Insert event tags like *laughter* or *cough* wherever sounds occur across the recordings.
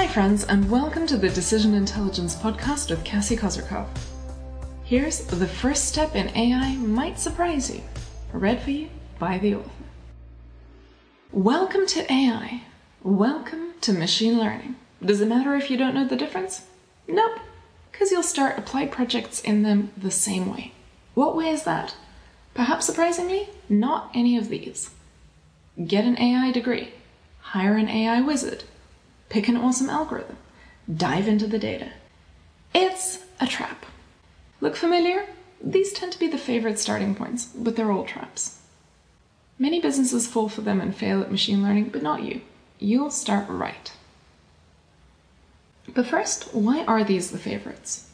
Hi, friends, and welcome to the Decision Intelligence podcast with Cassie Kozyrkov. Here's the first step in AI might surprise you, read for you by the author. Welcome to AI. Welcome to machine learning. Does it matter if you don't know the difference? Nope, because you'll start applied projects in them the same way. What way is that? Perhaps surprisingly, not any of these. Get an AI degree, hire an AI wizard, pick an awesome algorithm, dive into the data. It's a trap. Look familiar? These tend to be the favorite starting points, but they're all traps. Many businesses fall for them and fail at machine learning, but not you. You'll start right. But first, why are these the favorites?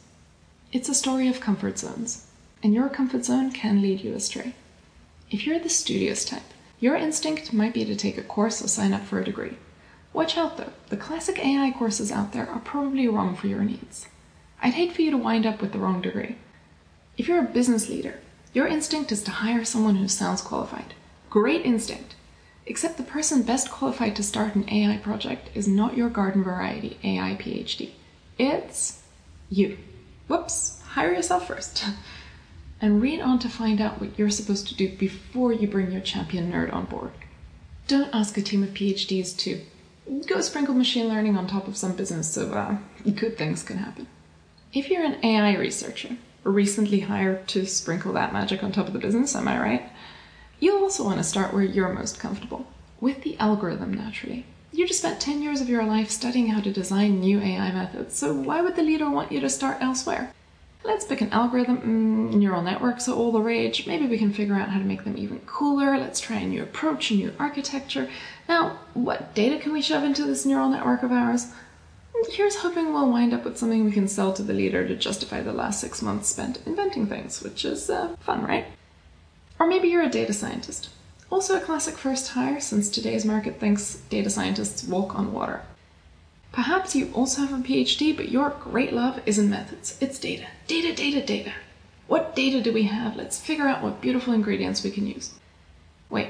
It's a story of comfort zones, and your comfort zone can lead you astray. If you're the studious type, your instinct might be to take a course or sign up for a degree. Watch out though, the classic AI courses out there are probably wrong for your needs. I'd hate for you to wind up with the wrong degree. If you're a business leader, your instinct is to hire someone who sounds qualified. Great instinct. Except the person best qualified to start an AI project is not your garden variety AI PhD. It's you. Whoops, hire yourself first. *laughs* and read on to find out what you're supposed to do before you bring your champion nerd on board. Don't ask a team of PhDs to go sprinkle machine learning on top of some business so uh, good things can happen. If you're an AI researcher, recently hired to sprinkle that magic on top of the business, am I right? You'll also want to start where you're most comfortable, with the algorithm naturally. You just spent 10 years of your life studying how to design new AI methods, so why would the leader want you to start elsewhere? Let's pick an algorithm. Mm, neural networks are all the rage. Maybe we can figure out how to make them even cooler. Let's try a new approach, a new architecture. Now, what data can we shove into this neural network of ours? Here's hoping we'll wind up with something we can sell to the leader to justify the last six months spent inventing things, which is uh, fun, right? Or maybe you're a data scientist. Also a classic first hire, since today's market thinks data scientists walk on water. Perhaps you also have a PhD, but your great love isn't methods, it's data. Data, data, data. What data do we have? Let's figure out what beautiful ingredients we can use. Wait,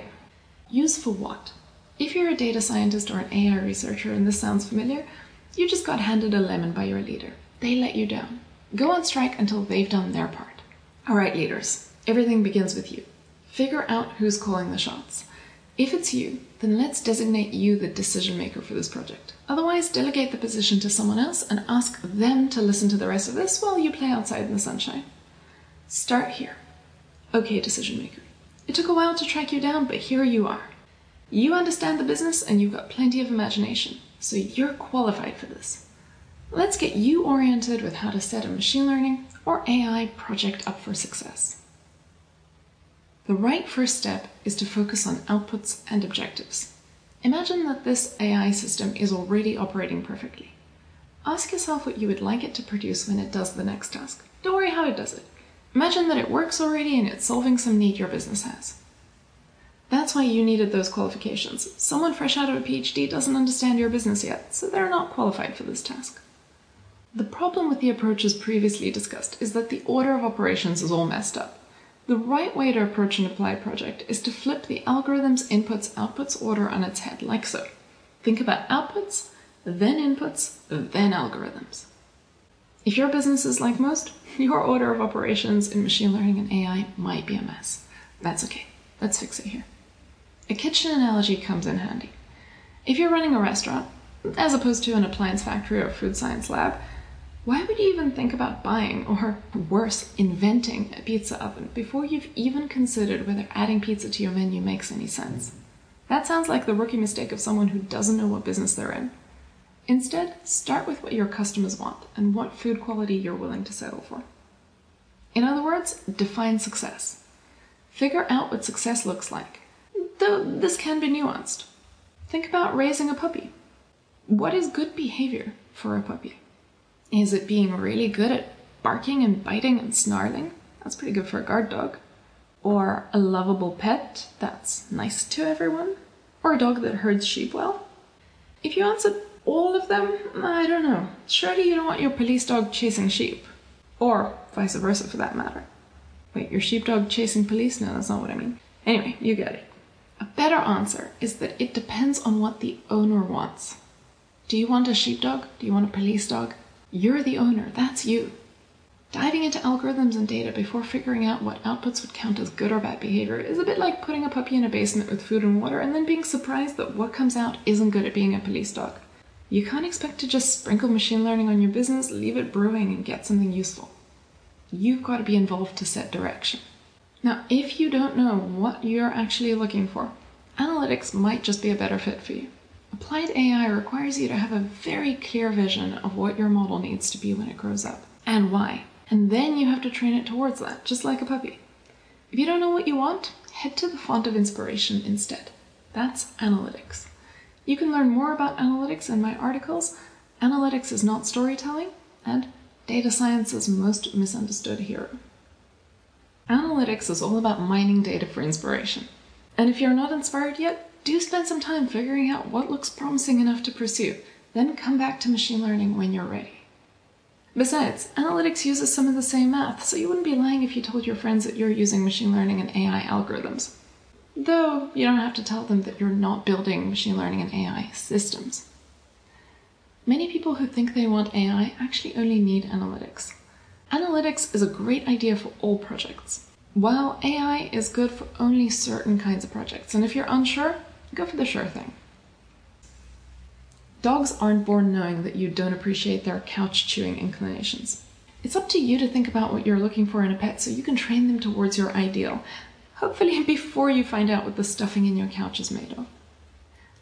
use for what? If you're a data scientist or an AI researcher and this sounds familiar, you just got handed a lemon by your leader. They let you down. Go on strike until they've done their part. All right, leaders, everything begins with you. Figure out who's calling the shots. If it's you, then let's designate you the decision maker for this project. Otherwise, delegate the position to someone else and ask them to listen to the rest of this while you play outside in the sunshine. Start here. Okay, decision maker. It took a while to track you down, but here you are. You understand the business and you've got plenty of imagination, so you're qualified for this. Let's get you oriented with how to set a machine learning or AI project up for success. The right first step is to focus on outputs and objectives. Imagine that this AI system is already operating perfectly. Ask yourself what you would like it to produce when it does the next task. Don't worry how it does it. Imagine that it works already and it's solving some need your business has. That's why you needed those qualifications. Someone fresh out of a PhD doesn't understand your business yet, so they're not qualified for this task. The problem with the approaches previously discussed is that the order of operations is all messed up. The right way to approach an applied project is to flip the algorithm's inputs outputs order on its head, like so. Think about outputs, then inputs, then algorithms. If your business is like most, *laughs* your order of operations in machine learning and AI might be a mess. That's okay. Let's fix it here. A kitchen analogy comes in handy. If you're running a restaurant, as opposed to an appliance factory or food science lab, why would you even think about buying, or worse, inventing a pizza oven before you've even considered whether adding pizza to your menu makes any sense? That sounds like the rookie mistake of someone who doesn't know what business they're in. Instead, start with what your customers want and what food quality you're willing to settle for. In other words, define success. Figure out what success looks like, though this can be nuanced. Think about raising a puppy. What is good behavior for a puppy? Is it being really good at barking and biting and snarling? That's pretty good for a guard dog. Or a lovable pet that's nice to everyone? Or a dog that herds sheep well? If you answered all of them, I don't know. Surely you don't want your police dog chasing sheep. Or vice versa for that matter. Wait, your sheepdog chasing police? No, that's not what I mean. Anyway, you get it. A better answer is that it depends on what the owner wants. Do you want a sheepdog? Do you want a police dog? You're the owner, that's you. Diving into algorithms and data before figuring out what outputs would count as good or bad behavior is a bit like putting a puppy in a basement with food and water and then being surprised that what comes out isn't good at being a police dog. You can't expect to just sprinkle machine learning on your business, leave it brewing, and get something useful. You've got to be involved to set direction. Now, if you don't know what you're actually looking for, analytics might just be a better fit for you. Applied AI requires you to have a very clear vision of what your model needs to be when it grows up and why. And then you have to train it towards that, just like a puppy. If you don't know what you want, head to the font of inspiration instead. That's analytics. You can learn more about analytics in my articles Analytics is Not Storytelling and Data Science's Most Misunderstood Hero. Analytics is all about mining data for inspiration. And if you're not inspired yet, do spend some time figuring out what looks promising enough to pursue, then come back to machine learning when you're ready. Besides, analytics uses some of the same math, so you wouldn't be lying if you told your friends that you're using machine learning and AI algorithms. Though you don't have to tell them that you're not building machine learning and AI systems. Many people who think they want AI actually only need analytics. Analytics is a great idea for all projects, while AI is good for only certain kinds of projects. And if you're unsure, Go for the sure thing. Dogs aren't born knowing that you don't appreciate their couch chewing inclinations. It's up to you to think about what you're looking for in a pet so you can train them towards your ideal, hopefully *laughs* before you find out what the stuffing in your couch is made of.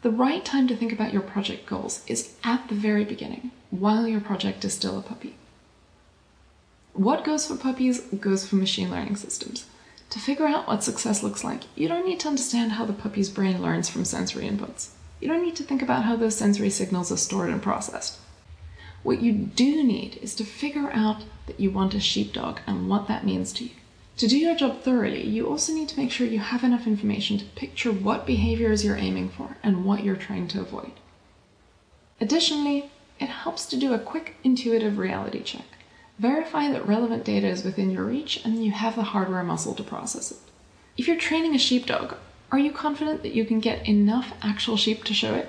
The right time to think about your project goals is at the very beginning, while your project is still a puppy. What goes for puppies goes for machine learning systems. To figure out what success looks like, you don't need to understand how the puppy's brain learns from sensory inputs. You don't need to think about how those sensory signals are stored and processed. What you do need is to figure out that you want a sheepdog and what that means to you. To do your job thoroughly, you also need to make sure you have enough information to picture what behaviors you're aiming for and what you're trying to avoid. Additionally, it helps to do a quick intuitive reality check. Verify that relevant data is within your reach and you have the hardware muscle to process it. If you're training a sheepdog, are you confident that you can get enough actual sheep to show it?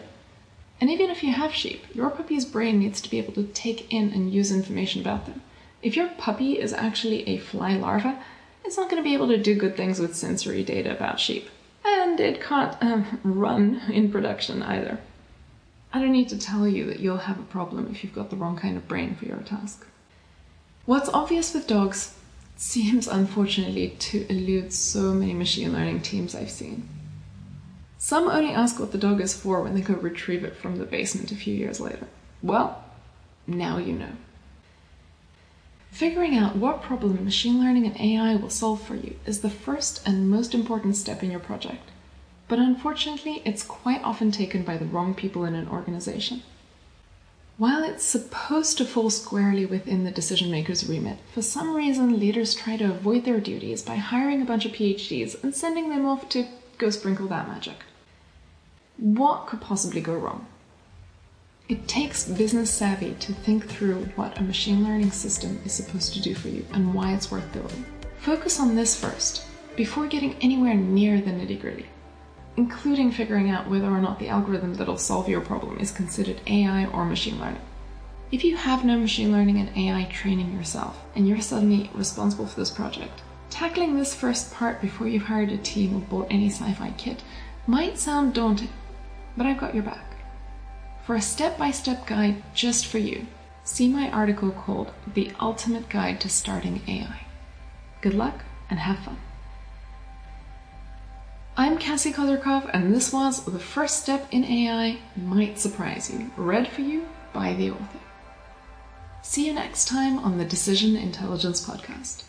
And even if you have sheep, your puppy's brain needs to be able to take in and use information about them. If your puppy is actually a fly larva, it's not going to be able to do good things with sensory data about sheep. And it can't um, *laughs* run in production either. I don't need to tell you that you'll have a problem if you've got the wrong kind of brain for your task. What's obvious with dogs seems unfortunately to elude so many machine learning teams I've seen. Some only ask what the dog is for when they go retrieve it from the basement a few years later. Well, now you know. Figuring out what problem machine learning and AI will solve for you is the first and most important step in your project. But unfortunately, it's quite often taken by the wrong people in an organization. While it's supposed to fall squarely within the decision maker's remit, for some reason leaders try to avoid their duties by hiring a bunch of PhDs and sending them off to go sprinkle that magic. What could possibly go wrong? It takes business savvy to think through what a machine learning system is supposed to do for you and why it's worth building. Focus on this first, before getting anywhere near the nitty gritty including figuring out whether or not the algorithm that'll solve your problem is considered AI or machine learning. If you have no machine learning and AI training yourself, and you're suddenly responsible for this project, tackling this first part before you've hired a team or bought any sci fi kit might sound daunting, but I've got your back. For a step by step guide just for you, see my article called The Ultimate Guide to Starting AI. Good luck and have fun. I'm Cassie Kozyrkov, and this was The First Step in AI Might Surprise You, read for you by the author. See you next time on the Decision Intelligence Podcast.